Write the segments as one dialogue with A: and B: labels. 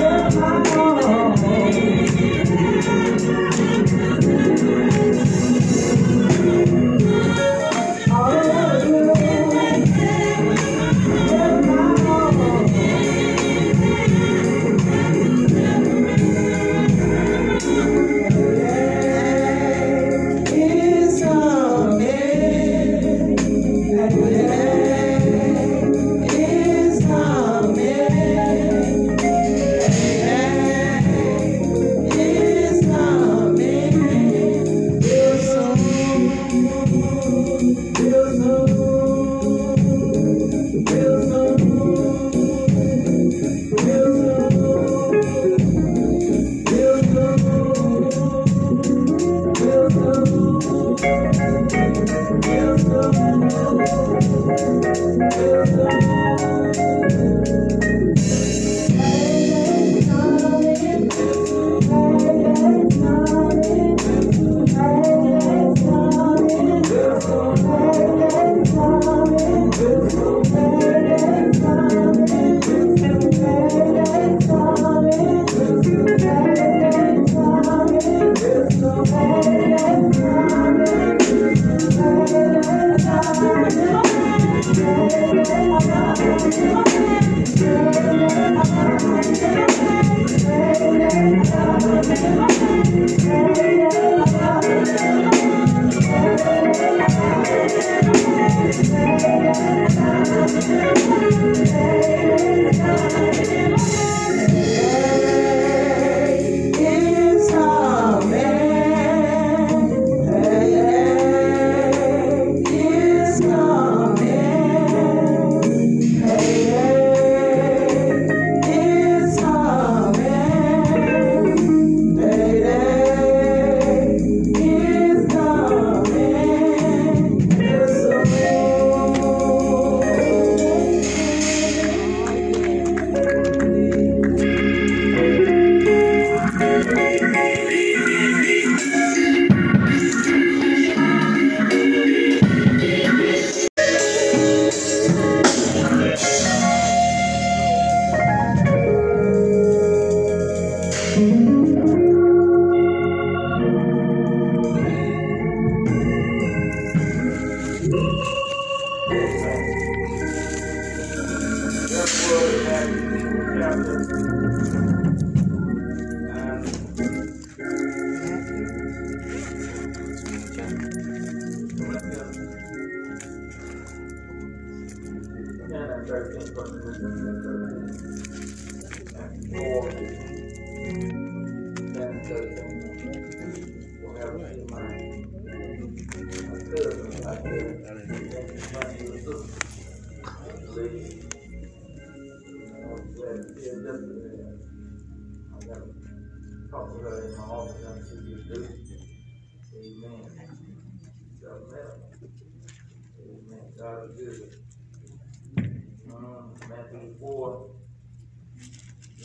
A: my heart.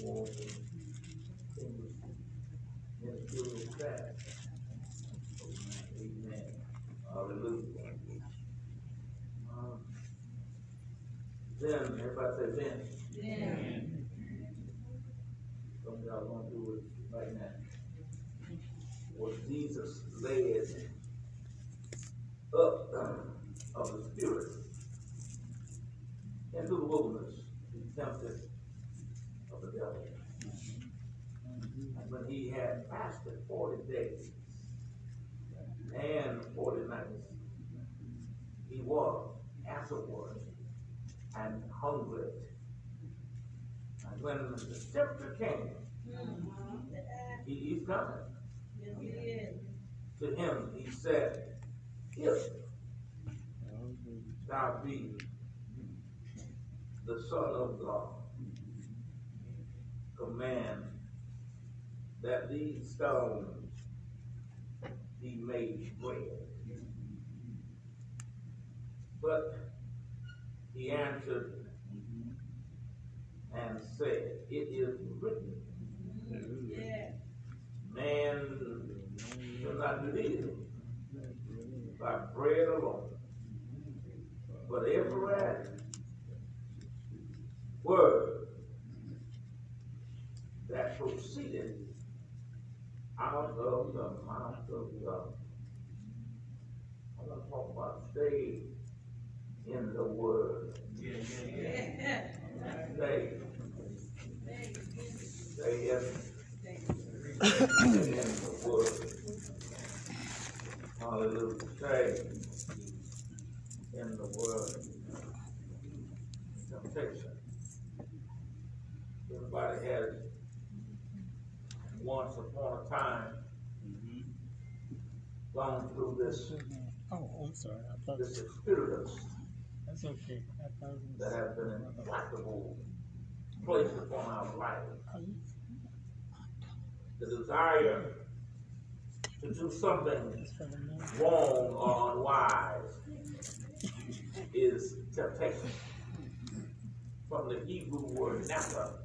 A: or things material fact. Amen. Hallelujah. Um, then, everybody say then. Then. Something I want to do is right now. Was Jesus led up of the Spirit into the wilderness tempted of the devil. And when he had fasted 40 days and 40 nights,
B: he was afterward and hungered. And when the tempter came, he, he's coming. To him he said, If thou be the Son of God, command that these stones be made bread. But he answered and said, It is written, man shall not live by bread alone, but every word that proceeded out of the mouth of God. I'm gonna talk about stay in the word. Stay. Stay in, stay in the word. Hallelujah. Stay in the word. Temptation. Everybody has once upon a time gone through this
C: Oh, I'm sorry. I thought
B: this experience
C: that's okay. I thought
B: that has been an implacable place upon our life. The desire to do something
C: It's for the man.
B: wrong or unwise is temptation. From the Hebrew word naphtha,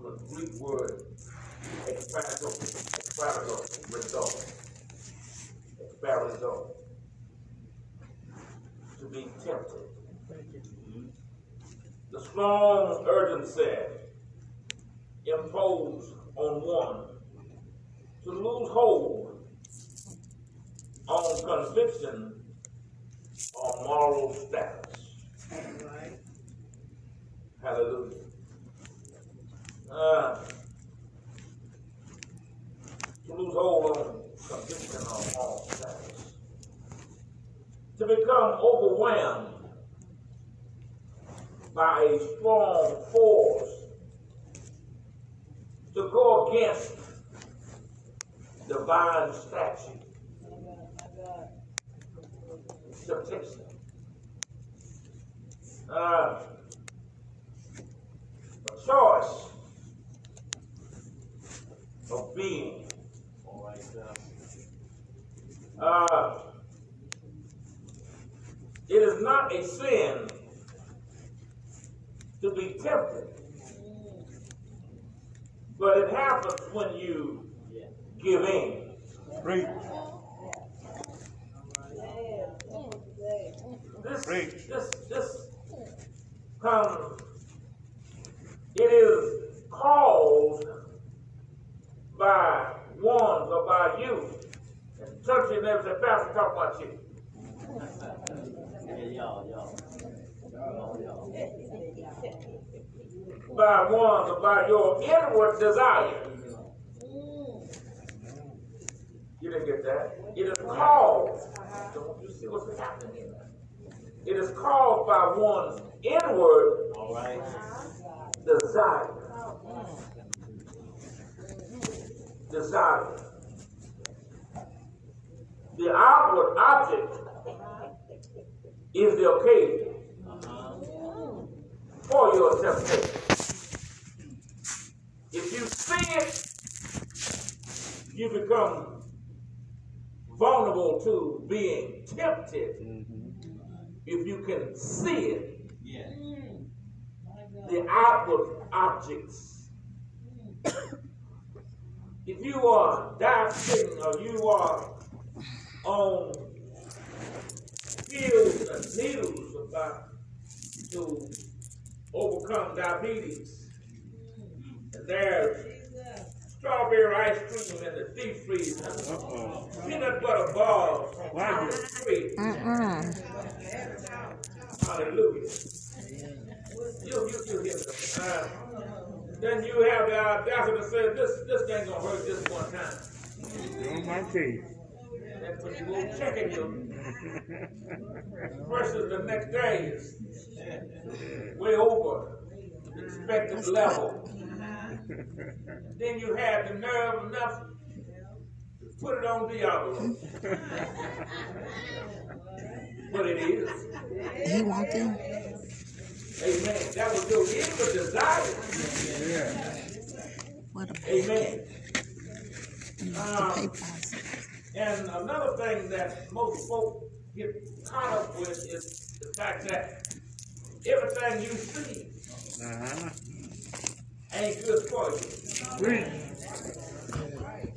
B: from the Greek word exparado, exparado, result, exparado, to be tempted. The strong urgency imposed on one to lose hold on conviction or moral status. Hallelujah. Uh, to lose hold on conviction or all status. To become overwhelmed by a strong force to go against divine statute. Temptation. Uh, a choice of being. Uh, it is not a sin to be tempted, but it happens when you give in.
D: Preach.
B: This,
D: Preach.
B: this, this comes, it is caused by ones or by you. And church you never said, Pastor, talk about you. By ones or by your inward desire. You didn't get that. It is caused. Don't you see what's happening here? It is caused by one's inward desire. Desire. The outward object is the occasion for your temptation. If you see it, you become vulnerable to being tempted. If you can see it, the outward objects. If you are dancing or you are on pills and needles about to overcome diabetes, and there's strawberry ice cream in the deep freezer,
D: Uh-oh.
B: peanut butter balls on the street. Hallelujah. You, you, you hear me. Then you have the audacity to say, this, this thing gonna hurt just one time.
D: On my case.
B: That's when you go checking your versus the next day is way over the expected level. Then you have the nerve enough to put it on the envelope. But it is.
D: He want them.
B: Amen. That was your inward desire.
D: What a
B: Amen. Um. And another thing that most folk get caught up with is the fact that everything you see
E: Uh-huh.
B: ain't good for you.
E: Preach.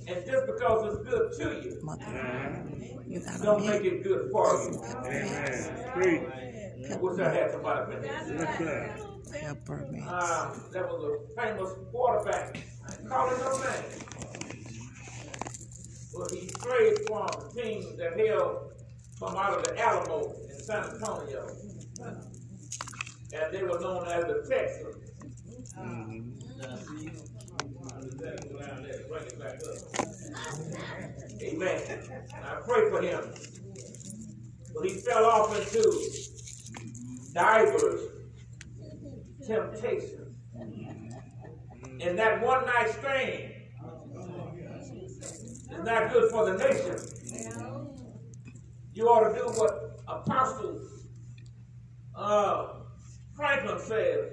B: And just because it's good to you,
D: Mother,
E: Uh-huh.
D: you
B: don't make it good for you.
E: Amen. Amen. Preach.
B: I wish I had somebody for this.
E: Yes.
D: Peppermint.
B: Um, there was a famous quarterback, call him no name. Well, he strayed from the team that held from out of the Alamo in San Antonio. And they were known as the Texans. Bring it. Amen. And I pray for him. But he fell off into divers temptations. And that one night stand is not good for the nation. You ought to do what Apostle uh, Franklin says.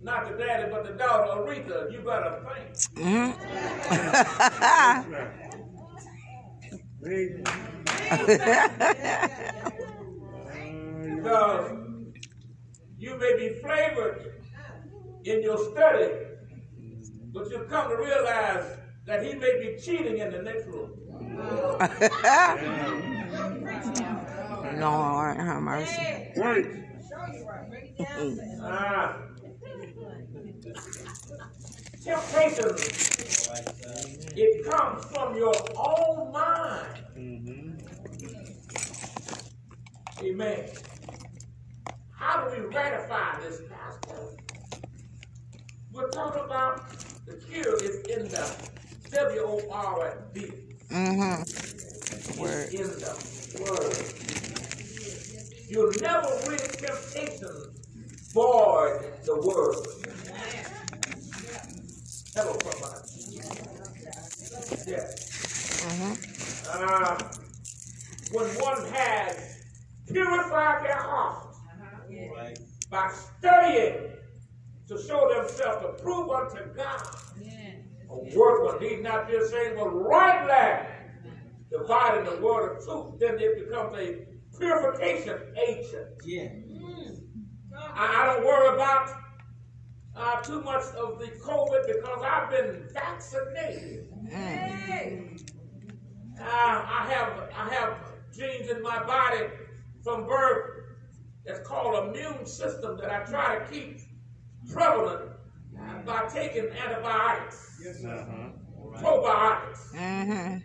B: Not the daddy, but the daughter, Aretha. You better think.
E: Preach.
B: Because you may be flavored in your study, but you come to realize that he may be cheating in the next room.
D: Lord have mercy.
E: Preach.
B: Ah. Temptation, it comes from your own mind.
E: Mm-hmm.
B: Amen. How do we ratify this, Pastor? We're talking about the cure is in the W O R B.
D: Mm-hmm. Word.
B: in the word. You'll never win temptation void the word. Hello, somebody. Yes.
D: Mm-hmm.
B: Uh, when one has purified their heart by studying to show themselves approved unto God, a workman, he's not just saying, well, rightly dividing the word of truth, then it becomes a purification agent.
A: Yeah.
B: I, I don't worry about uh, too much of the COVID because I've been vaccinated. Uh, I have I have genes in my body from birth that's called immune system that I try to keep prevalent by taking antibiotics,
E: Uh-huh.
B: probiotics.
D: Mm-hmm.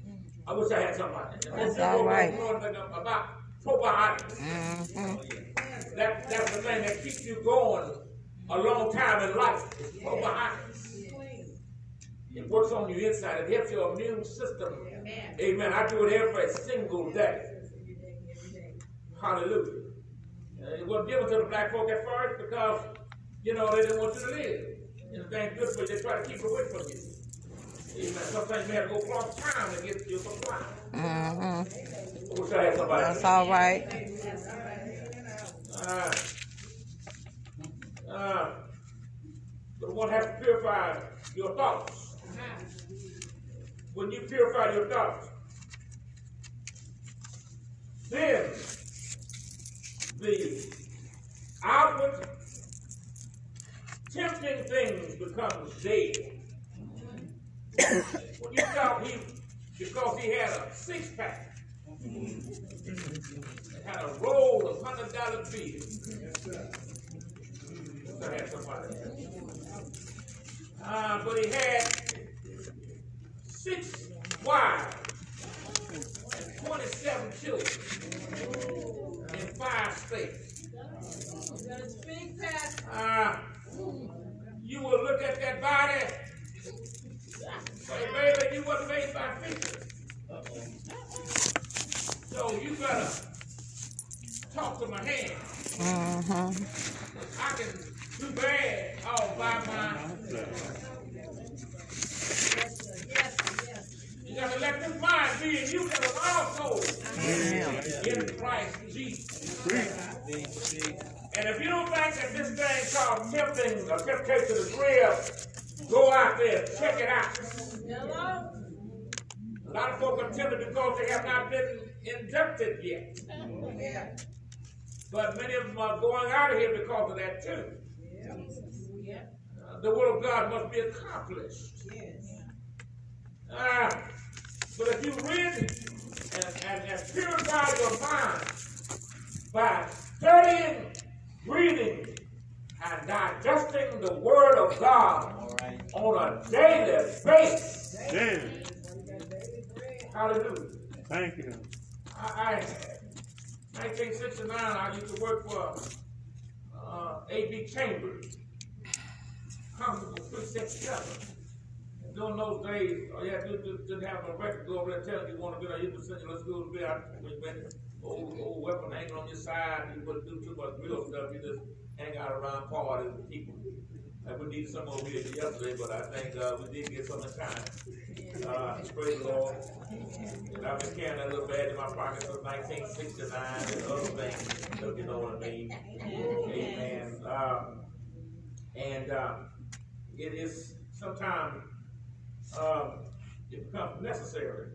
B: I wish I had somebody.
D: That's all right.
B: About probiotics.
D: Mm-hmm.
B: That, that's the thing that keeps you going a long time in life. It's probiotics. It works on your inside. It helps your immune system. Amen. Amen. I do it every single day. Hallelujah. Uh, it wasn't given to the black folk at first because, you know, they didn't want you to live. And if it good for you, they try to keep it away from you. Amen. Sometimes you have to go across town to get your supply.
D: Mm-hmm.
B: I wish I had somebody.
D: That's all right.
B: Uh, uh, but one has to purify your thoughts. When you purify your thoughts, then the outward tempting things become dead. you thought he, because he had a six pack, had a roll of hundred dollar bills. I had somebody. Uh, but he had six wives and twenty-seven children in five states. Uh, you will look at that body, say, baby, you wasn't made by fishes. So you better talk to my hand.
D: Mm-hmm.
B: I can do bad all by myself. You gotta let this mind be in you that was also
D: Amen.
B: in Christ Jesus.
E: Preach.
B: And if you don't think that this thing called tempting or temptation is real, go out there check it out. A lot of folk are tempted because they have not been inducted yet. But many of them are going out of here because of that too. Uh, the will of God must be accomplished. Ah, but if you read and, and, and purify your mind by studying, reading, and digesting the Word of God on a daily basis,
E: David.
B: hallelujah.
E: Thank you.
B: I, I 1969, I used to work for uh, A.B. Chambers, Constable 367. And during those days, all you to do didn't have no record go over there telling you you want to be there. You could send you let's go to be out with with old, old weapon hanging on your side. You wouldn't do too much real stuff. You just hang out around parties with people. And we needed some over here yesterday, but I think uh, we did get some in time. Uh, praise the Lord. And I've been carrying that little badge in my pocket since 1969 and other things, if you know what I mean. Amen. Um, and uh, it is sometimes um, it becomes necessary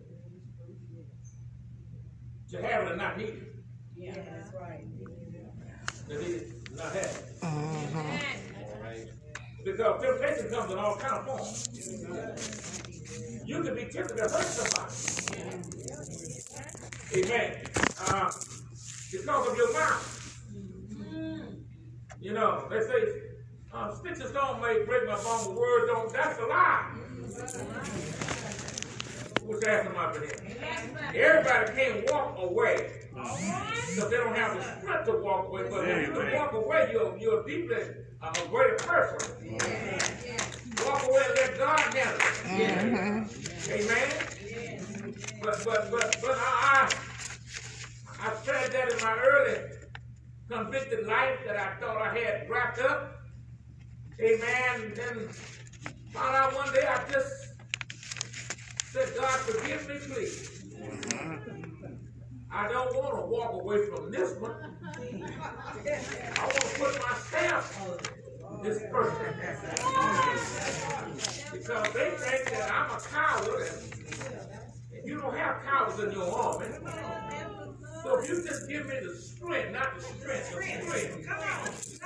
B: to have it and not need it.
A: Yeah, that's right.
B: To need it, not have it.
D: Mm-hmm.
B: Because temptation comes in all kind of forms. You can be tempted to hurt somebody. Amen. Uh, because of your mouth. You know, they say, uh, sticks and stone may break my bone, but words don't. That's a lie. What's happening up in here? Everybody can't walk away. Because they don't have the strength to walk away. But if you can walk away, you're, you're deeply uh, a greater person. Walk away and let God handle it.
D: Mm-hmm.
B: Amen. But but but but I I, I said that in my early convicted life that I thought I had wrapped up. Amen. And then found out one day I just said, God forgive me, please. I don't want to walk away from this one. I want to put my stamp on this person. Because they think that I'm a coward and, you don't have cowards in your army. So if you just give me the strength, not the strength, the strength.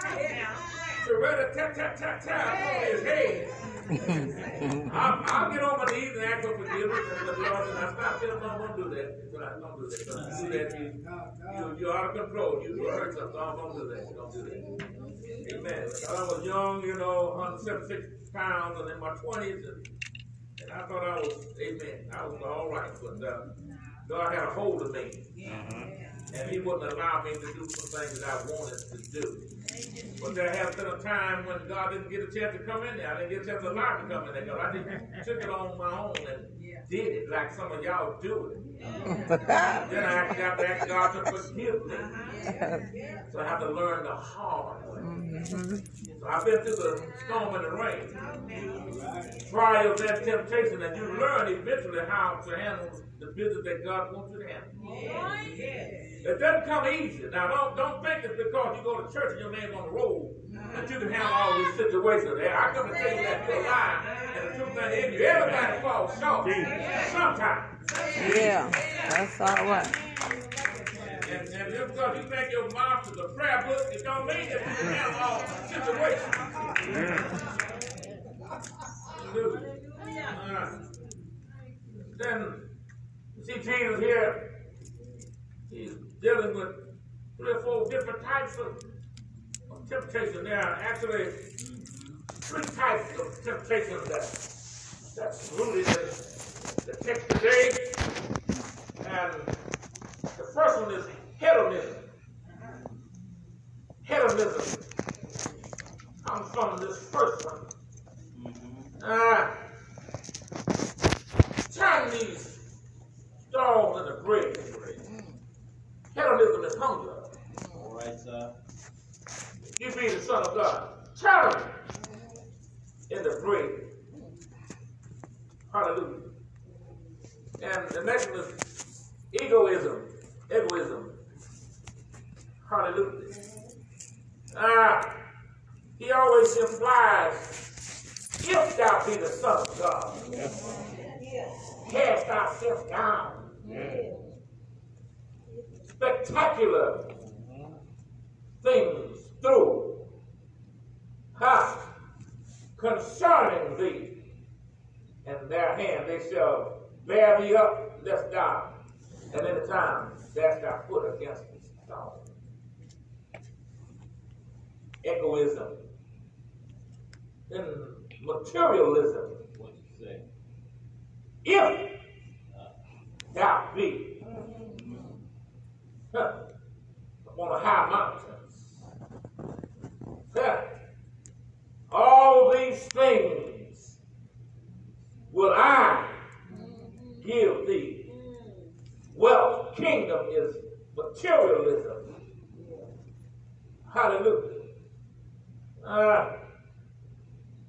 B: To rather tap, tap, tap, tap on his head. I'll, I'll get on my knees and ask for forgiveness and the Lord and I stop telling them don't do that. So I don't do that. Don't do that. You, you, you're out of control. You will hurt something. Don't, don't do that. Don't do that. Amen. When I was young, you know, 176 pounds and in my 20s, and, and I thought I was, amen, I was all right. But uh, God had a hold of me. And He wouldn't allow me to do some things that I wanted to do. But there has been a time when God didn't get a chance to come in there. I didn't get a chance to allow him to come in there because I just took it on my own and did it like some of y'all do it. Then I have to ask God to forgive me. So I have to learn the hard way. Mm-hmm. So I've been through the storm and the rain, trials and temptation, and you learn eventually how to handle the business that God wants you to handle. It doesn't come easy. Now, don't don't think it's because you go to church and your name's on the roll that you can handle all these situations. There, I come to tell you that you're lying, and the truth ain't in you. Everybody falls short sometimes.
D: Yeah, that's all right.
B: And, and just because you think your mouth is a prayer book, it don't mean that you can handle all situations. Hallelujah. Uh, then, you see Jesus here, he's dealing with three or four different types of, of temptation. There are actually three types of temptation that that's rooted in the text today. And the first one is hedonism. Hedonism comes from this first one. Uh, turn these stones into bread. Materialism is hunger.
E: All right, sir.
B: You be the Son of God. Challenge in the bread. Hallelujah. And the next one is egoism. Egoism. Hallelujah. Ah, he always implies, if thou be the Son of God, cast thyself down. Spectacular things through ha concerning thee, and their hand they shall bear thee up, lest thou, and in the time dash thy foot against the stone. Egoism, then materialism.
E: What you say?
B: If thou be huh, upon a high mountain, huh, all these things will I give thee. Wealth, kingdom is materialism. Hallelujah. Uh,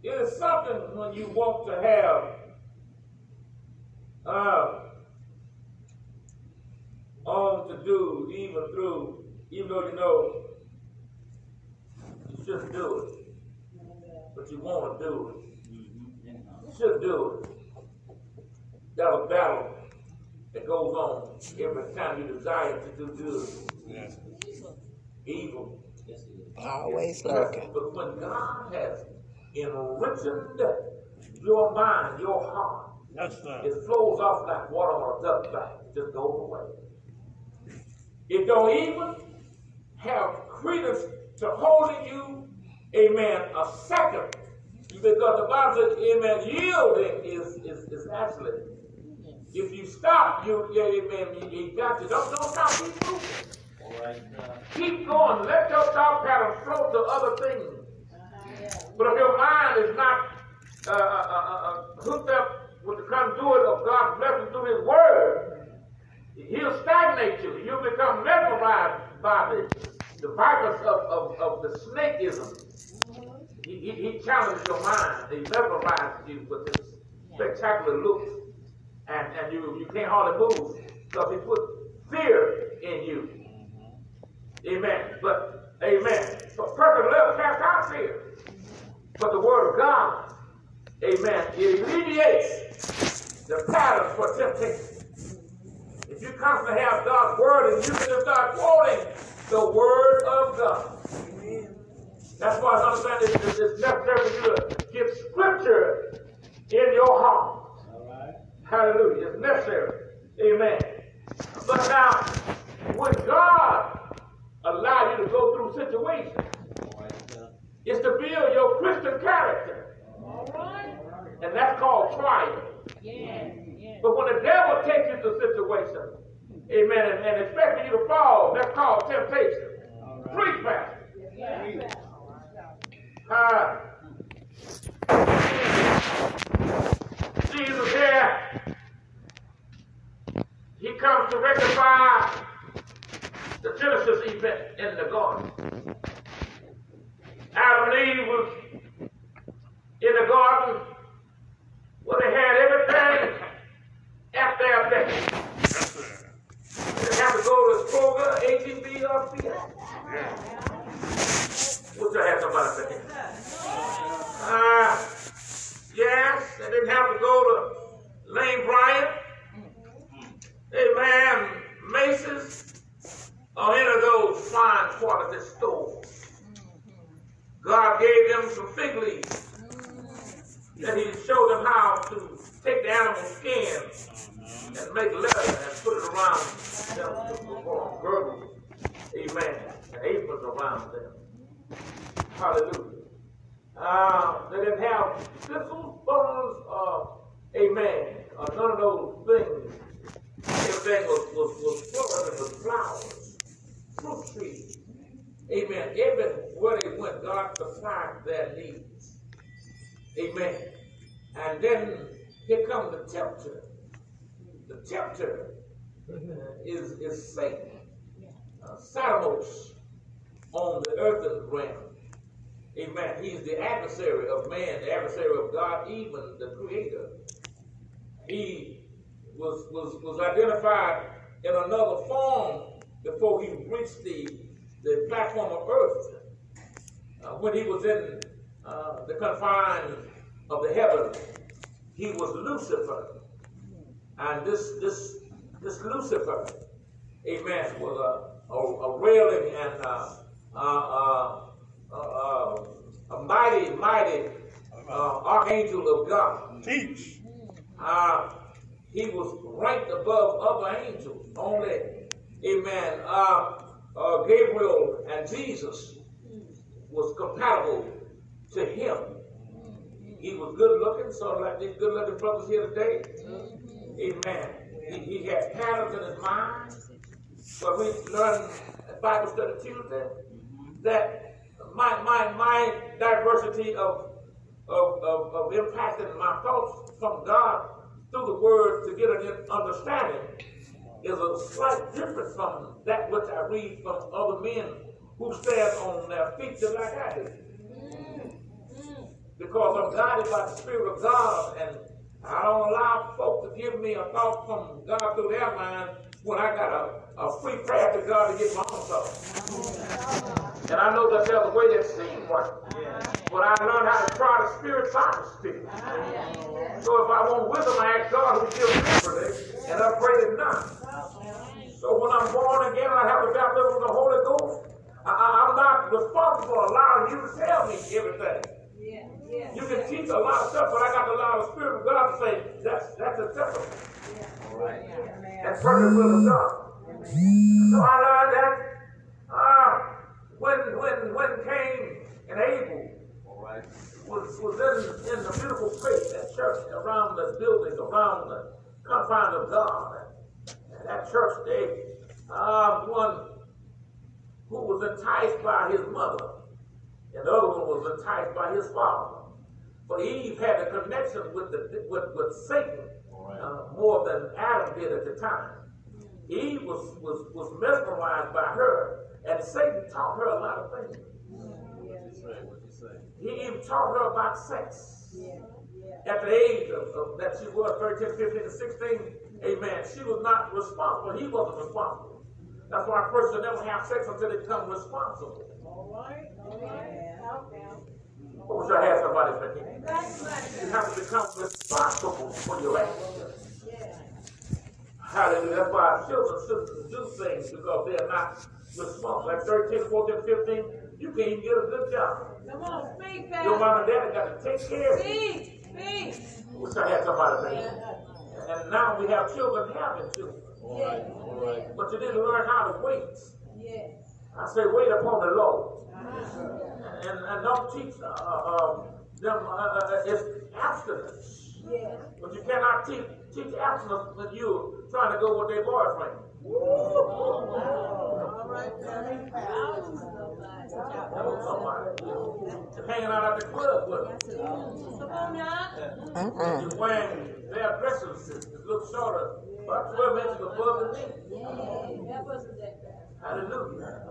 B: it is something when you want to have uh, on to do, even through, even though you know you shouldn't do it, but you want to do it. You should do it. That a battle that goes on every time you desire to do good. Evil.
E: Yes, it is.
D: Always lurking.
B: But when God has enriched your mind, your heart,
C: Yes,
B: it flows off like water on a duck back. It just goes away. It don't even have credence to holding you, amen, a second. Because the Bible says, amen, yielding is, is, is actually, if you stop, you, yeah, amen, you, you got to, don't, don't stop, keep moving.
E: All right, sir.
B: Keep going. Let your thought pattern flow to other things. But if your mind is not uh, uh, uh, uh, hooked up with the conduit of God's blessing through His Word, He'll stagnate you. You'll become mesmerized by the, the vipers of, of, of the snakeism. He, he, he challenges your mind. He mesmerizes you with his spectacular looks. And, and you, you can't hardly move because he put fear in you. Mm-hmm. Amen. But, amen. So perfect love casts out fear. But the word of God, amen, it alleviates the pattern for temptation. If you constantly have God's word and you can start quoting the word of God. That's why I understand it's, it's necessary for you to get scripture in your heart.
E: All right.
B: Hallelujah. It's necessary. Amen. But now, when God allow you to go through situations,
E: All right,
B: it's to build your Christian character. And that's called trial. But when the devil takes you to situations, amen, and, and expecting you to fall, that's called temptation. Preach, Pastor. Uh, Jesus here, he comes to rectify the Genesis event in the garden. Adam and Eve was in the garden where they had everything at their beck. They didn't have to go to Kroger, H-E-B, or Fiat. Wish I had somebody say uh, yes, they didn't have to go to Lane Bryant. Amen. Macy's or any of those fine quality stores. God gave them some fig leaves that He showed them how to take the animal skin and make leather and put it around them to perform girdles. Amen. And aprons around them. Hallelujah. Uh, they didn't have thistles, thorns, uh, amen, uh, none of those things. Everything was, was, was with flowers, fruit trees. Amen. Everywhere they went, God supplied their needs. Amen. And then here comes the tempter. The tempter is, is Satan. uh, on the earthen realm. Amen. He's the adversary of man, the adversary of God, even the creator. He was, was, was identified in another form before he reached the, the platform of earth. Uh, when he was in uh, the confines of the heavens, he was Lucifer. And this, this, this Lucifer, amen, was a, a, a railing and uh, uh, uh, uh, uh, a mighty, mighty uh, archangel of God.
C: Teach.
B: Uh, he was ranked above other angels. Only, amen, uh, uh, Gabriel and Jesus was compatible to him. He was good looking, sort of like these good looking brothers here today. Amen. He, he had patterns in his mind. But we learned at Bible study Tuesday that my, my, my diversity of, of, of, of impacting my thoughts from God through the Word to get an understanding is a slight difference from that which I read from other men who stand on their feet just like I do. Mm, mm. Because I'm guided by the Spirit of God and I don't allow folk to give me a thought from God through their mind when I got a, a free prayer to God to get my own thought. And I know that there's a way that seems right. But I learned how to try the Spirit by the Spirit. So if I want wisdom, I ask God who gives liberty and upbraided none. So when I'm born again I have the baptism of the Holy Ghost, I, I'm not responsible for allowing you to tell me everything. You can teach a lot of stuff, but I got to allow the Spirit of God to say, that's, that's acceptable. That's perfect will of God. So I learned that uh, when, when, when Cain and Abel
E: All right.
B: was, was in, in the beautiful place, that church, around the building, around the confines of God. And that church, they, uh, one who was enticed by his mother, and the other one was enticed by his father. But Eve had a connection with, the, with, with Satan uh, more than Adam did at the time. Eve was, was, was mesmerized by her, and Satan taught her a lot of things.
E: What you say? What you say?
B: He even taught her about sex. At the age of, of that she was 13, 15, and 16, amen, she was not responsible. He wasn't responsible. That's why a person never have sex until they become responsible. I wish I had somebody for me. You have to become responsible for your actions. Hallelujah. That's why our children shouldn't do things because they're not responsible. Like 13, 14, 15, you can't even get a good job.
A: Come on, speak,
B: Your mom and dad got to take care of you.
A: Speak, speak.
B: Wish I had somebody for me. And now we have children having children.
E: All right. All right.
B: But you didn't learn how to wait.
A: Yes.
B: I say wait upon the Lord. And, and don't teach uh, uh, them uh, uh, it's abstinence.
A: Yes.
B: But you cannot teach, teach abstinence when you're trying to go with their boyfriend.
A: All right, Pastor.
B: Hello, somebody. Hanging out at the club with them.
A: Come on now.
B: You're wearing their dresses that look shorter, about 12 inches above the knee.
A: Help us with that, Pastor.
B: Hallelujah.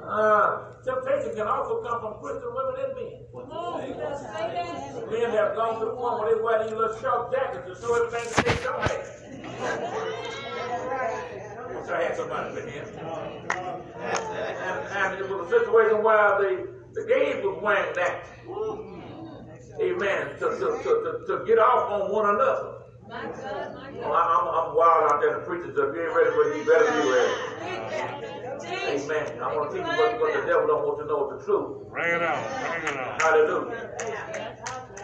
B: Uh, temptation can also come from Christian women and men. Men have gone to the point where they wear these little short jackets to show everything that they don't have. Wish I had somebody for him. And, and, it was a situation where the, the gays was wearing that. Amen. To, to, to, to, to get off on one another.
A: My God, my
B: Well,
A: God.
B: Oh, I'm, I'm wild out there. The preachers are getting ready for you. Better be ready.
A: Speak, Pastor. Teach.
B: Amen. I want to teach you what, what the devil don't want to know is the truth.
C: Bring it out. Bring it out.
B: Hallelujah.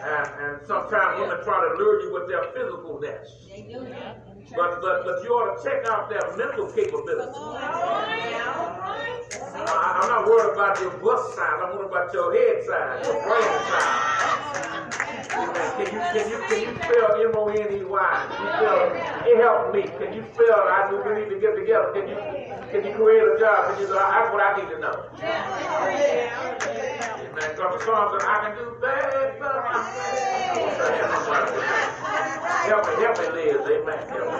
B: And, and sometimes women try to lure you with their physicalness.
A: They do that.
B: But, but, but you ought to check out their mental capability.
A: All right, all right.
B: I, I'm not worried about your bust size. I'm worried about your head size, your brain size. Can you, can you, can you spell M-O-N-E-Y? Can you spell, it helped me. Can you spell, I knew we need to get together. Can you, can you create a job? Can you, that's what I need to know. Amen. Because the said, I can do that, Help me, help me, Liz. Amen. Help me.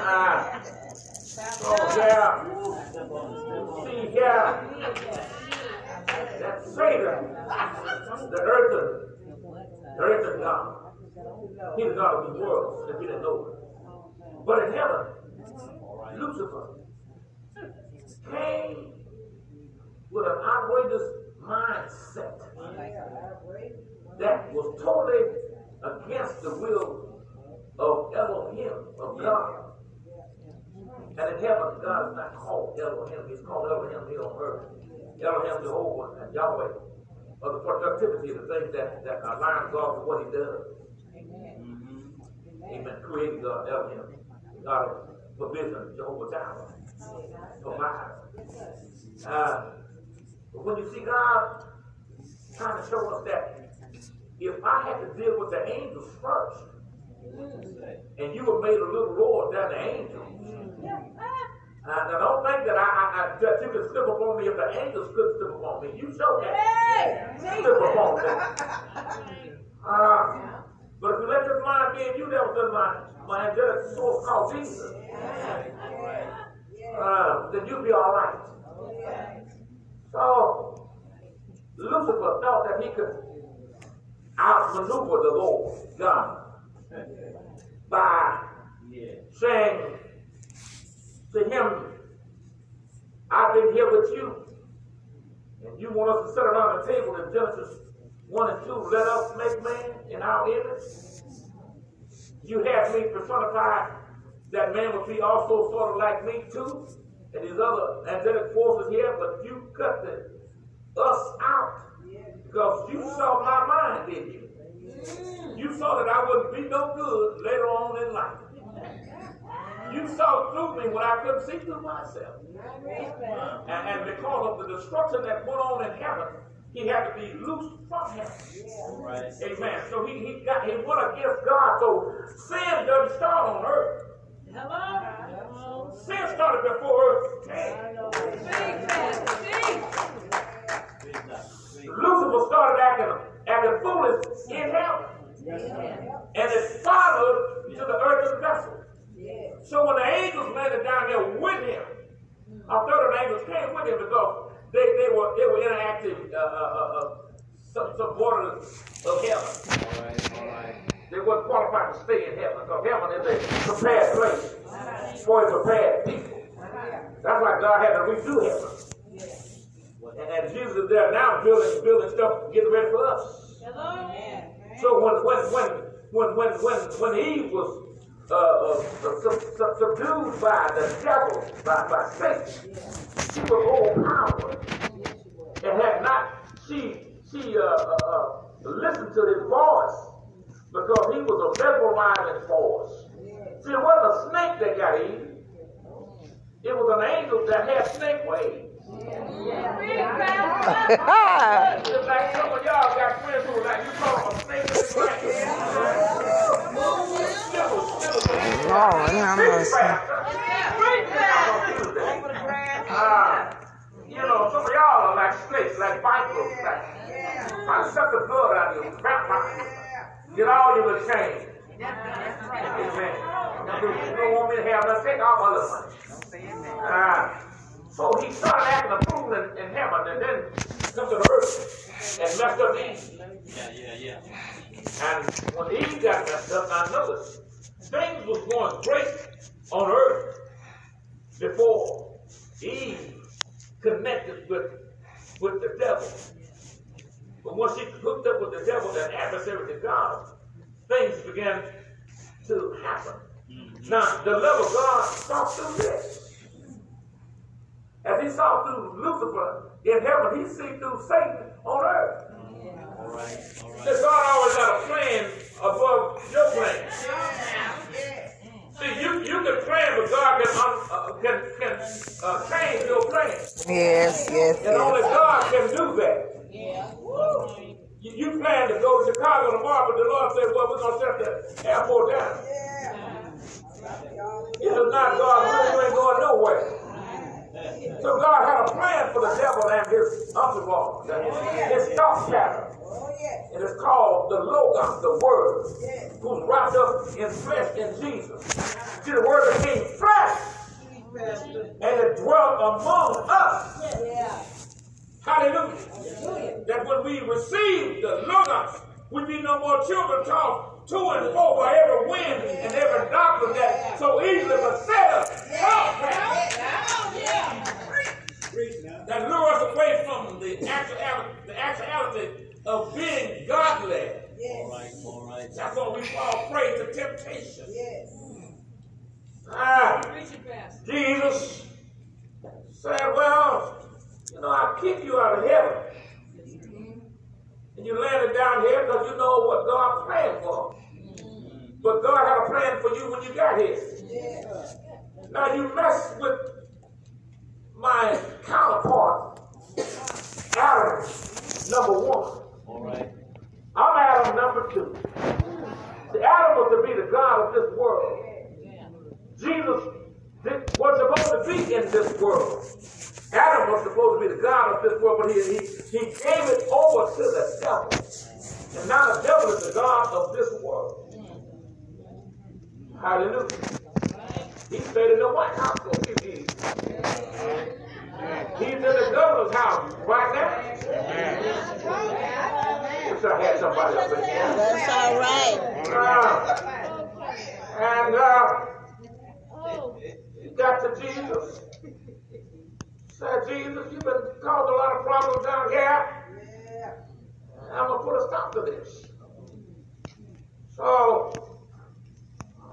B: Ah, Oh, yeah. See, yeah. That Satan, the earth, the earth is God. He's the God of the world, if you didn't know. But in heaven, Lucifer came with an outrageous mindset that was totally against the will of Elohim, of God. And in heaven, God is not called Elohim, he's called Elohim here on earth. Elohim, Jehovah, and Yahweh are the productivity of the things that, that align God with what he does. Amen. Creating God, Elohim, God of provision, Jehovah Jireh, provide. Uh, but when you see God trying to show us that if I had to deal with the angels first, and you were made a little lower than the angels, uh, now don't think that I, I, I that you can slip up on me if the angels could slip up on me. You sure can slip up on me. Uh, but if you let this mind be in you, that was in my, my angelic source called Jesus, uh, then you'll be all right. So Lucifer thought that he could outmaneuver the Lord God by saying to him, I've been here with you, and you want us to sit around the table in Genesis 1 and 2, let us make man in our image. You had me personified that man would be also sort of like me too, and these other angelic forces here, but you cut the us out because you saw my mind, didn't you? You saw that I wouldn't be no good later on in life. You saw through me when I couldn't see through myself. And, and because of the destruction that went on in heaven, he had to be loosed from heaven.
E: Right.
B: Amen. So he, he got he went against God. So sin doesn't start on earth.
A: Hello?
B: Sin started before earth came.
A: Speak, Pastor, speak.
B: Lucifer started acting, acting foolish in heaven. And it followed to the earthen vessel. So when the angels landed down there with him, a third of the angels came with him because they, they were they were interacting uh, uh, uh, uh, some, some borders of heaven.
E: All right, all right.
B: They weren't qualified to stay in heaven because heaven is a prepared place for a prepared people. That's why God had to redo heaven. And, and Jesus is there now building building stuff, getting ready for us.
A: Hello?
B: So when when when when when when when Eve was uh, uh, sub, subdued by the devil, by, by Satan, she was overpowered and had not she she uh, uh, uh, listened to his voice because he was a mesmerizing force. See, it wasn't a snake that got Eve. It was an angel that had snake ways.
D: Lord, have
B: you know, some of y'all are like snakes, like vipers, suck the. Get all you will change. Amen. You don't want me to have nothing, take all my other money. Uh, so he started acting a fool in, in heaven and then come to the earth and messed up Eve.
E: Yeah, yeah, yeah.
B: And when Eve got messed up, I noticed things was going great on earth before Eve connected with, with the devil. But once she hooked up with the devil, that adversary to God, things began to happen. Mm-hmm. Now, the love of God saw through this. As he saw through Lucifer in heaven, he see through Satan on earth.
E: All right, all
B: See. God always got a plan above your plan. See, you, you can plan, but God can, un, uh, can, can uh, change your plan.
D: Yes, yes,
B: And only. God can do that. You, you plan to go to Chicago tomorrow, but the Lord said, well, we're going to shut the airport down. Yeah. It is not God will, you ain't going nowhere. So God had a plan for the devil and his entourage, his thought pattern. It is called the Logos, the Word, who's wrapped up in flesh in Jesus. See, the Word became flesh and it dwelt among us. Hallelujah. That when we receive the Logos, we be no more children tossed to and fro by every wind and every doctrine that so easily beset us. That lure us away from the actuality, the actuality of being godly.
E: All right, all right.
B: That's why we fall prey to temptation. Ah,
A: it, Pastor.
B: Jesus said, Well, you know, I kick you out of heaven. And you landed down here because you know what God planned for. But God had a plan for you when you got here. Now you mess with my counterpart, Adam, number one.
E: All right.
B: I'm Adam number two. See, Adam was to be the God of this world. Jesus did- was supposed to be in this world. Adam was supposed to be the God of this world, but he, he, he gave it over to the devil. And now the devil is the God of this world. Hallelujah. He stayed in the White House for a few years. He's in the governor's house right now. Wish I had somebody up in here.
D: That's all right.
B: Uh, and uh, you got to Jesus. Said, Jesus, you've been causing a lot of problems down here. I'm going to put a stop to this. So,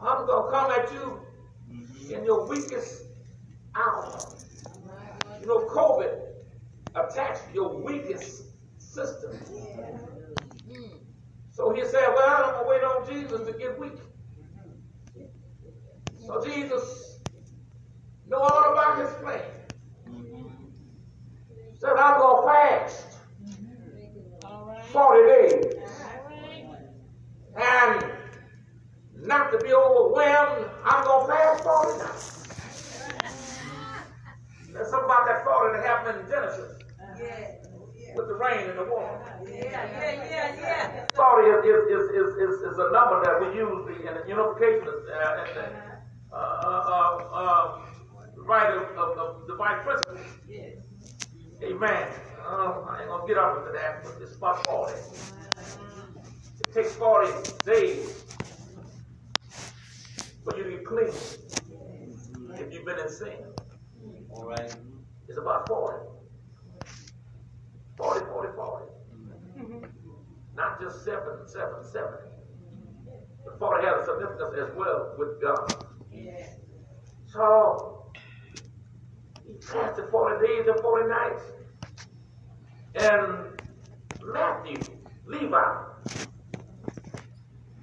B: I'm going to come at you in your weakest hour. You know, COVID attacks your weakest system. So he said, Well, I'm going to wait on Jesus to get weak. So Jesus know all about his plan. Said, I'm going to fast 40 days. And not to be overwhelmed, I'm going to fast 40 nights. There's something about that 40 that happened in Genesis with the rain and the water.
A: Yeah, yeah, yeah, yeah.
B: 40 is, is, is, is, is, a number that we use in the unification uh, uh, uh, uh, uh, right of, of, of divine principles. Amen. Uh, I ain't gonna get up into that, but it's about 40. It takes 40 days for you to get clean if you've been in sin.
E: All right.
B: It's about 40. 40, 40, 40. Not just 7, 7, 7. The 40 has a significance as well with God. So, he fasted 40 days and 40 nights. And Matthew, Levi,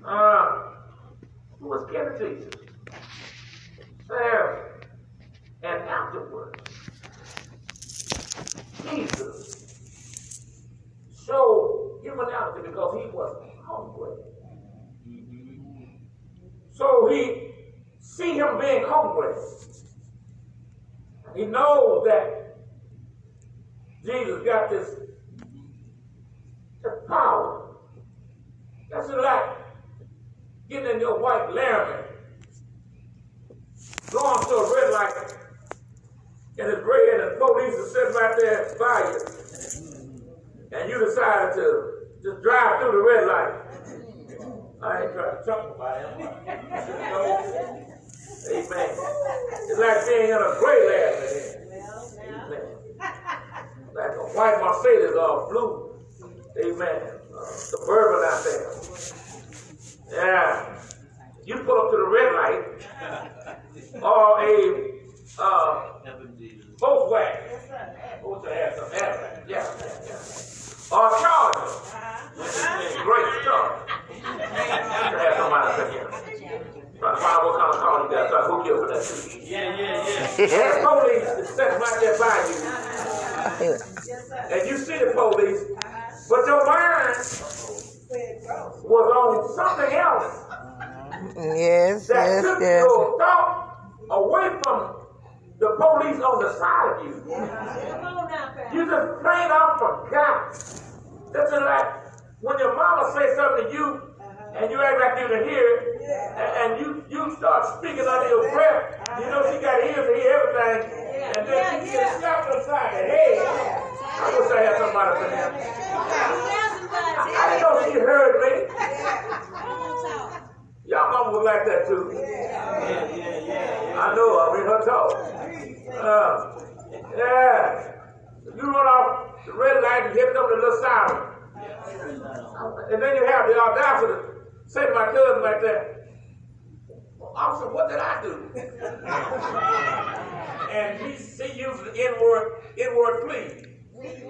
B: uh, who was kin to Jesus, said, and afterwards, Jesus showed humanity because he was hungry. So he see him being hungry. He knows that Jesus got this, this power. That's like getting in your white Laramie, going to a red light, and it's red, and the police are sitting right there by you, and you decided to just drive through the red light. I ain't trying to talk about him. Amen. It's like being in a gray Laramie. Amen. Like a white Mercedes or blue. Amen. Uh, suburban out there. Yeah. You pull up to the red light or a uh,
E: Help him, Jesus.
B: Volkswagen. What's some air? Yeah, yeah. Or a Charger. Great Charger. You have somebody up here. Trying to find what kind of car you got, so I hook you up with that too.
E: Yeah, yeah, yeah.
B: The police is sitting right there by you, and you see the police, but your mind was on something else
D: Yes,
B: that
D: yes,
B: took
D: yes.
B: your thought away from the police on the side of you.
A: Come on now, Pastor.
B: You just plain out forgot. That's like when your mama says something to you and you act like you can hear it, and, and you you start speaking under your breath. You know she got ears to hear everything, and then she gets slapped upside the head. I wish I had somebody for him. I didn't know she heard me. Y'all mama was like that too. I know, I mean her talk. Uh, yeah. You run off the red light and hit them the little siren. And then you have the audacity say to my cousin like that, well, officer, what did I do? and he, he used the N-word, N-word plea.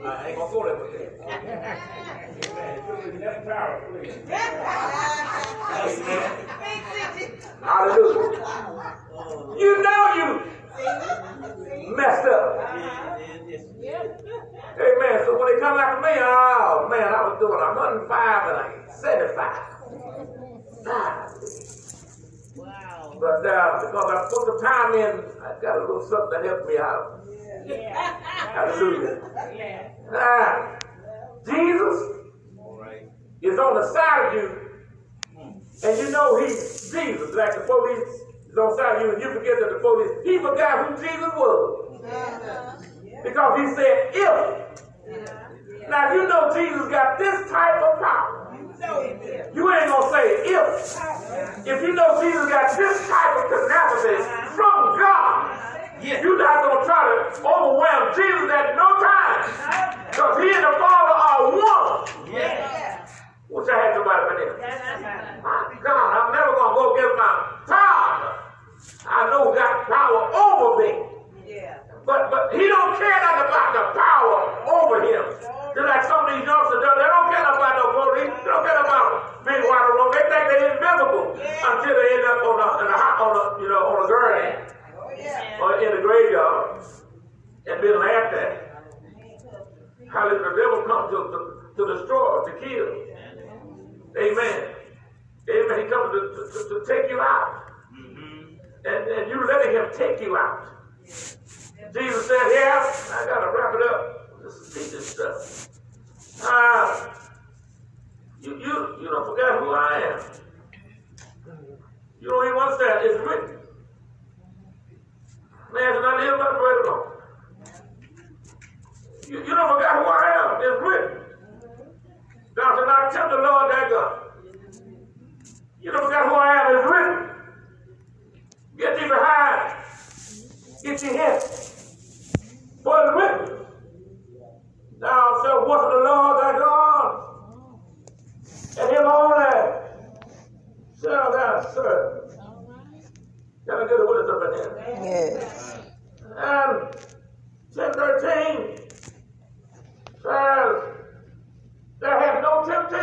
B: I ain't gonna go there with that. Amen. That's power, please. Amen. Hallelujah. You know you messed up. Amen. So when they come after me, oh man, I was doing 105 and I 75. Ah. But uh, because I put the time in, I got a little something to help me out. Hallelujah. Ah, Jesus
E: All right.
B: is on the side of you, and you know he's Jesus. Like the police is on the side of you, and you forget that the police, he forgot who Jesus was. Because he said, if. Now you know Jesus got this type of power. You ain't if. You know Jesus got this type of tenacity from God, you're not gonna try to overwhelm Jesus at no time. Because he and the Father are one. Wish I had somebody for that. My God, I'm never gonna go against my Father. I know got power over me. But but he don't care nothing about the power over him. Just like some of these youngsters, they don't care about no police. They don't care about being wide alone. They think they're invisible until they end up on the, in the, hot- on the you know on the gurney oh, or in the graveyard and been laughed at. Hallelujah. The devil comes to, to, to destroy, to kill. Amen. Amen. He comes to, to, to, to take you out. Mm-hmm. And, and you letting him take you out. Jesus said, Yeah, I gotta wrap it up. This is teaching stuff. Ah, you you you don't forget who I am. You don't even understand. It's written. Man should not live by bread alone. You, you don't forget who I am. It's written. Thou shalt not tempt the Lord thy God. You don't forget who I am. It's written. Get thee behind. Get thee hence. For it's written. Thou shalt worship the Lord thy God. And him only shall thou serve. Get a witness up in here?
D: Yes.
B: And 1013 says, There has no temptation